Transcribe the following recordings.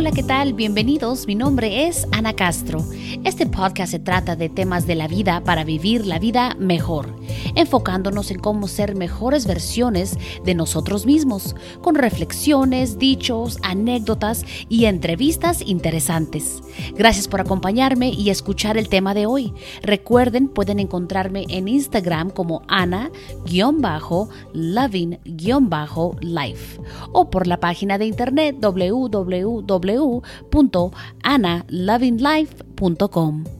Hola, ¿qué tal? Bienvenidos. Mi nombre es Ana Castro. Este podcast se trata de temas de la vida para vivir la vida mejor, enfocándonos en cómo ser mejores versiones de nosotros mismos, con reflexiones, dichos, anécdotas y entrevistas interesantes. Gracias por acompañarme y escuchar el tema de hoy. Recuerden, pueden encontrarme en Instagram como Ana-Loving-Life o por la página de internet www www.analovinglife.com.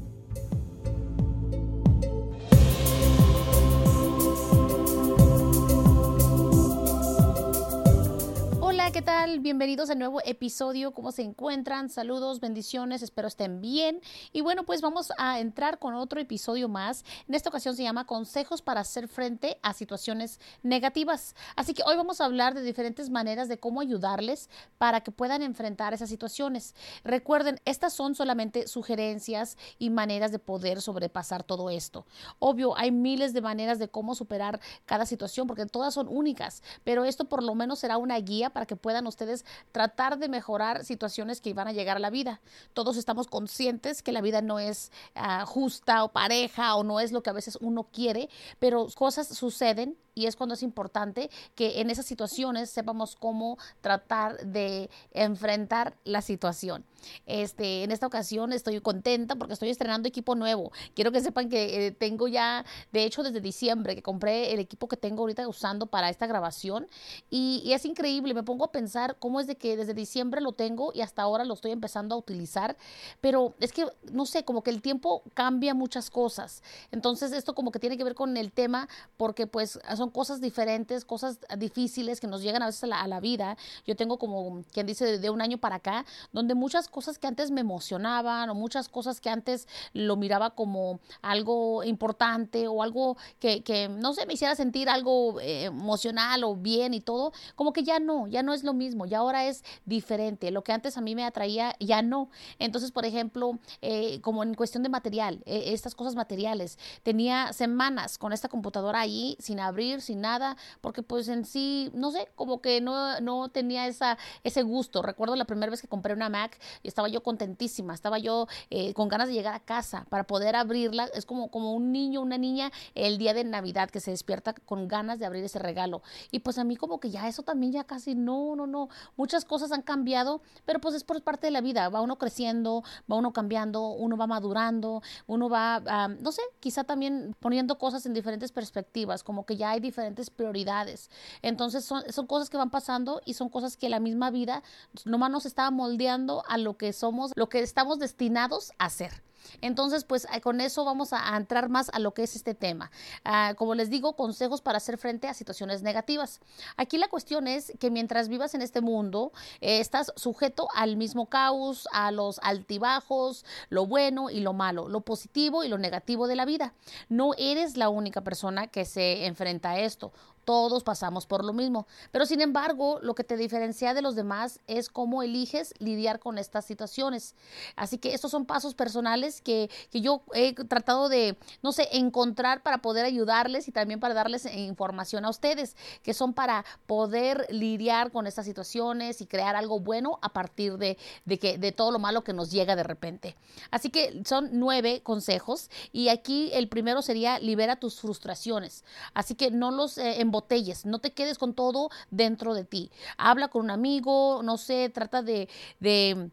¿qué tal? Bienvenidos a nuevo episodio. ¿Cómo se encuentran? Saludos, bendiciones, espero estén bien. Y bueno, pues vamos a entrar con otro episodio más. En esta ocasión se llama Consejos para hacer frente a situaciones negativas. Así que hoy vamos a hablar de diferentes maneras de cómo ayudarles para que puedan enfrentar esas situaciones. Recuerden, estas son solamente sugerencias y maneras de poder sobrepasar todo esto. Obvio, hay miles de maneras de cómo superar cada situación porque todas son únicas, pero esto por lo menos será una guía para que puedan ustedes tratar de mejorar situaciones que van a llegar a la vida. Todos estamos conscientes que la vida no es ah, justa o pareja o no es lo que a veces uno quiere, pero cosas suceden y es cuando es importante que en esas situaciones sepamos cómo tratar de enfrentar la situación. Este, en esta ocasión estoy contenta porque estoy estrenando equipo nuevo. Quiero que sepan que eh, tengo ya, de hecho desde diciembre, que compré el equipo que tengo ahorita usando para esta grabación y, y es increíble, me pongo a pensar cómo es de que desde diciembre lo tengo y hasta ahora lo estoy empezando a utilizar, pero es que, no sé, como que el tiempo cambia muchas cosas. Entonces esto como que tiene que ver con el tema porque pues son cosas diferentes, cosas difíciles que nos llegan a veces a la, vida. Yo tengo como quien dice de un año para acá, donde muchas cosas que antes me emocionaban o muchas cosas que antes lo miraba como algo importante o algo que, que no sé, me hiciera sentir algo eh, emocional o bien y todo, como que ya no, ya no es lo mismo, ya ahora es diferente. Lo que antes a mí me atraía, ya no. Entonces, por ejemplo, eh, como en cuestión de material, eh, estas cosas materiales, tenía semanas con esta computadora ahí sin abrir sin nada, porque pues en sí, no sé, como que no, no tenía esa, ese gusto. Recuerdo la primera vez que compré una Mac y estaba yo contentísima, estaba yo eh, con ganas de llegar a casa para poder abrirla. Es como, como un niño, una niña el día de Navidad que se despierta con ganas de abrir ese regalo. Y pues a mí como que ya eso también ya casi no, no, no. Muchas cosas han cambiado, pero pues es por parte de la vida. Va uno creciendo, va uno cambiando, uno va madurando, uno va, no sé, quizá también poniendo cosas en diferentes perspectivas, como que ya hay diferentes prioridades. Entonces son, son cosas que van pasando y son cosas que la misma vida nomás nos está moldeando a lo que somos, lo que estamos destinados a ser. Entonces, pues con eso vamos a, entrar más a lo que es este tema. Ah, como les digo, consejos para hacer frente a situaciones negativas. Aquí la cuestión es que mientras vivas en este mundo, eh, estás sujeto al mismo caos, a los altibajos, lo bueno y lo malo, lo positivo y lo negativo de la vida. No eres la única persona que se enfrenta a esto. Todos pasamos por lo mismo. Pero sin embargo, lo que te diferencia de los demás es cómo eliges lidiar con estas situaciones. Así que estos son pasos personales que, que yo he tratado de, no sé, encontrar para poder ayudarles y también para darles información a ustedes, que son para poder lidiar con estas situaciones y crear algo bueno a partir de, de, que, de todo lo malo que nos llega de repente. Así que son nueve consejos y aquí el primero sería libera tus frustraciones. Así que no los eh, botellas, no te quedes con todo dentro de ti. Habla con un amigo, no sé, trata de, de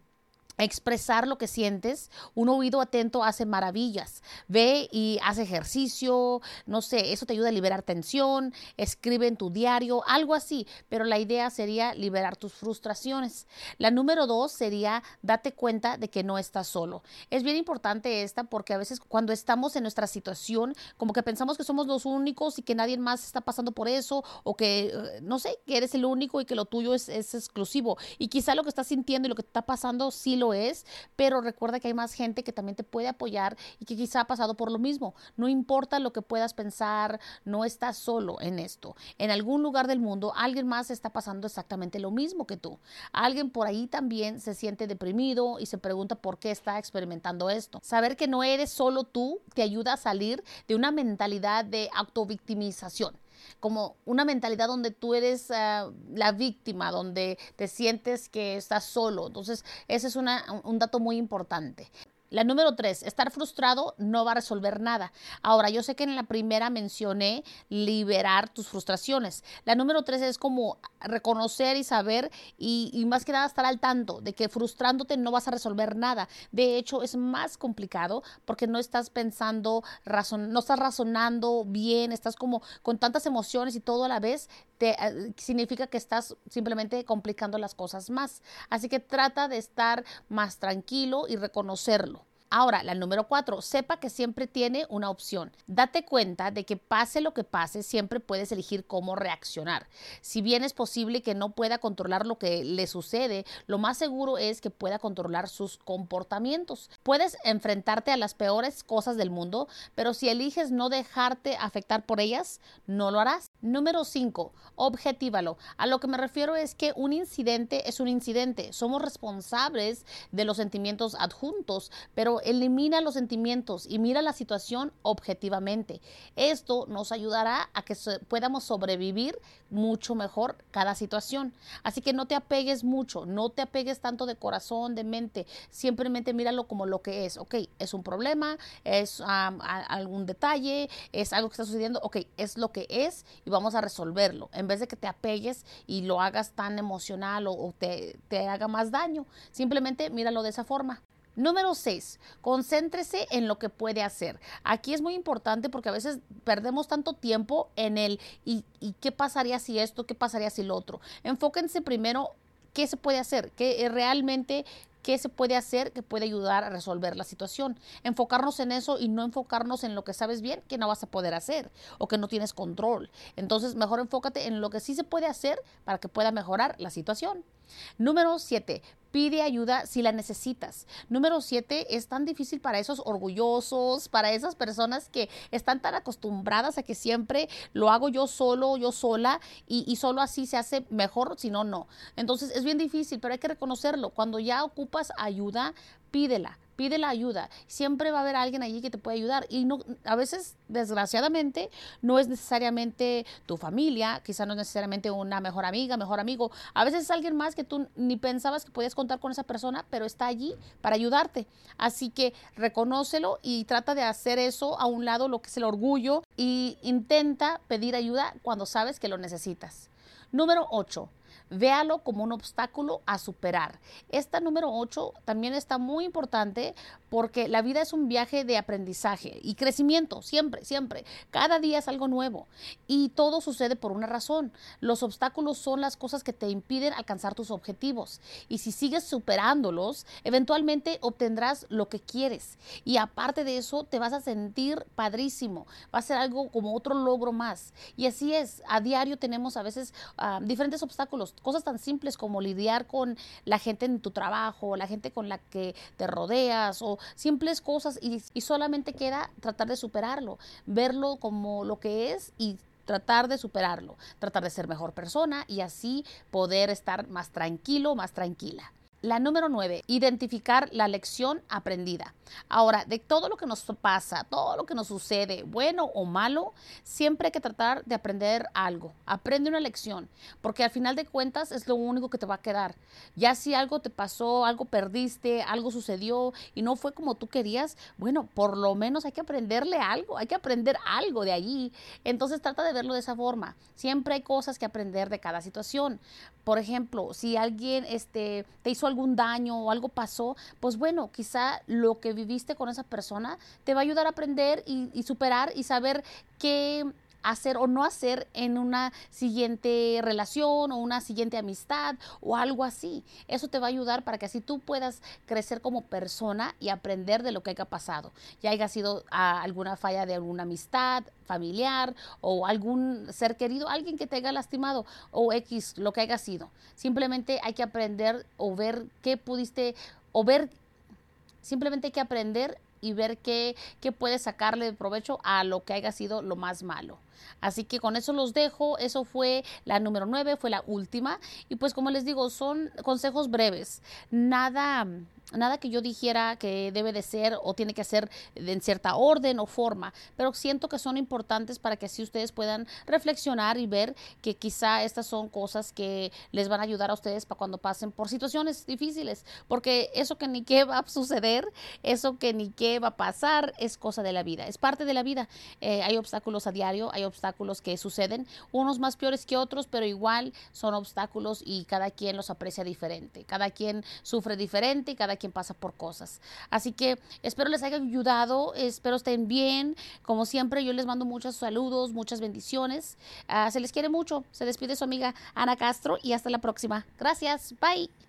expresar lo que sientes, un oído atento hace maravillas. Ve y hace ejercicio, no sé, eso te ayuda a liberar tensión, escribe en tu diario, algo así, pero la idea sería liberar tus frustraciones. La número dos sería date cuenta de que no estás solo. Es bien importante esta porque a veces cuando estamos en nuestra situación, como que pensamos que somos los únicos y que nadie más está pasando por eso, o que, eh, no sé, que eres el único y que lo tuyo es, es exclusivo. Y quizá lo que estás sintiendo y lo que te está pasando sí lo es, pero recuerda que hay más gente que también te puede apoyar y que quizá ha pasado por lo mismo. No importa lo que puedas pensar, no estás solo en esto. En algún lugar del mundo alguien más está pasando exactamente lo mismo que tú. Alguien por ahí también se siente deprimido y se pregunta por qué está experimentando esto. Saber que no eres solo tú te ayuda a salir de una mentalidad de autovictimización como una mentalidad donde tú eres uh, la víctima, donde te sientes que estás solo. Entonces, ese es un dato muy importante. La número tres, estar frustrado no va a resolver nada. Ahora, yo sé que en la primera mencioné liberar tus frustraciones. La número tres es como reconocer y saber y, más que nada estar al tanto de que frustrándote no vas a resolver nada. De hecho, es más complicado porque no estás pensando, no estás razonando bien, estás como con tantas emociones y todo a la vez, te, eh, significa que estás simplemente complicando las cosas más. Así que trata de estar más tranquilo y reconocerlo. Ahora, la número cuatro, sepa que siempre tiene una opción. Date cuenta de que pase lo que pase, siempre puedes elegir cómo reaccionar. Si bien es posible que no pueda controlar lo que le sucede, lo más seguro es que pueda controlar sus comportamientos. Puedes enfrentarte a las peores cosas del mundo, pero si eliges no dejarte afectar por ellas, no lo harás. Número cinco, objetívalo. A lo que me refiero es que un incidente es un incidente. Somos responsables de los sentimientos adjuntos, pero elimina los sentimientos y mira la situación objetivamente. Esto nos ayudará a que podamos sobrevivir mucho mejor cada situación. Así que no te apegues mucho, no te apegues tanto de corazón, de mente, simplemente míralo como lo que es. Ok, es un problema, es algún detalle, es algo que está sucediendo, ok, es lo que es y vamos a resolverlo. En vez de que te apegues y lo hagas tan emocional o, te, te haga más daño, simplemente míralo de esa forma. Número 6, concéntrese en lo que puede hacer. Aquí es muy importante porque a veces perdemos tanto tiempo en el y, y qué pasaría si esto, qué pasaría si lo otro. Enfóquense primero qué se puede hacer, qué realmente qué se puede hacer que puede ayudar a resolver la situación. Enfocarnos en eso y no enfocarnos en lo que sabes bien que no vas a poder hacer o que no tienes control. Entonces, mejor enfócate en lo que sí se puede hacer para que pueda mejorar la situación. Número 7. Pide ayuda si la necesitas. Número 7. Es tan difícil para esos orgullosos, para esas personas que están tan acostumbradas a que siempre lo hago yo solo, yo sola, y, y solo así se hace mejor, si no, no. Entonces es bien difícil, pero hay que reconocerlo. Cuando ya ocupas ayuda, pídela pide la ayuda. Siempre va a haber alguien allí que te puede ayudar. Y no, a veces, desgraciadamente, no es necesariamente tu familia, quizá no es necesariamente una mejor amiga, mejor amigo. A veces es alguien más que tú ni pensabas que podías contar con esa persona, pero está allí para ayudarte. Así que reconócelo y trata de hacer eso a un lado, lo que es el orgullo, y intenta pedir ayuda cuando sabes que lo necesitas. Número 8 véalo como un obstáculo a superar. Esta número 8 también está muy importante porque la vida es un viaje de aprendizaje y crecimiento, siempre, siempre. Cada día es algo nuevo y todo sucede por una razón. Los obstáculos son las cosas que te impiden alcanzar tus objetivos y si sigues superándolos, eventualmente obtendrás lo que quieres y aparte de eso te vas a sentir padrísimo, va a ser algo como otro logro más. Y así es, a diario tenemos a veces ah, diferentes obstáculos, cosas tan simples como lidiar con la gente en tu trabajo, la gente con la que te rodeas o simples cosas y, y solamente queda tratar de superarlo, verlo como lo que es y tratar de superarlo, tratar de ser mejor persona y así poder estar más tranquilo, más tranquila. La número nueve, identificar la lección aprendida. Ahora, de todo lo que nos pasa, todo lo que nos sucede, bueno o malo, siempre hay que tratar de aprender algo. Aprende una lección, porque al final de cuentas es lo único que te va a quedar. Ya si algo te pasó, algo perdiste, algo sucedió y no fue como tú querías, bueno, por lo menos hay que aprenderle algo, hay que aprender algo de allí. Entonces trata de verlo de esa forma. Siempre hay cosas que aprender de cada situación. Por ejemplo, si alguien este, te hizo algún daño o algo pasó, pues bueno, quizá lo que viviste con esa persona te va a ayudar a aprender y, y superar y saber qué hacer o no hacer en una siguiente relación o una siguiente amistad o algo así. Eso te va a ayudar para que así tú puedas crecer como persona y aprender de lo que haya pasado. Ya haya sido ah, alguna falla de alguna amistad familiar o algún ser querido, alguien que te haya lastimado o X, lo que haya sido. Simplemente hay que aprender o ver qué pudiste o ver, simplemente hay que aprender y ver qué, qué puedes sacarle de provecho a lo que haya sido lo más malo. Así que con eso los dejo. Eso fue la número nueve, fue la última. Y pues como les digo, son consejos breves. Nada nada que yo dijera que debe de ser o tiene que ser en cierta orden o forma, pero siento que son importantes para que así ustedes puedan reflexionar y ver que quizá estas son cosas que les van a ayudar a ustedes para cuando pasen por situaciones difíciles, porque eso que ni qué va a suceder, eso que ni qué va a pasar es cosa de la vida, es parte de la vida. Eh, hay obstáculos a diario, hay obstáculos que suceden, unos más peores que otros, pero igual son obstáculos y cada quien los aprecia diferente, cada quien sufre diferente y cada quien pasa por cosas. Así que espero les haya ayudado, espero estén bien. Como siempre, yo les mando muchos saludos, muchas bendiciones. Ah, se les quiere mucho. Se despide su amiga Ana Castro y hasta la próxima. Gracias. Bye.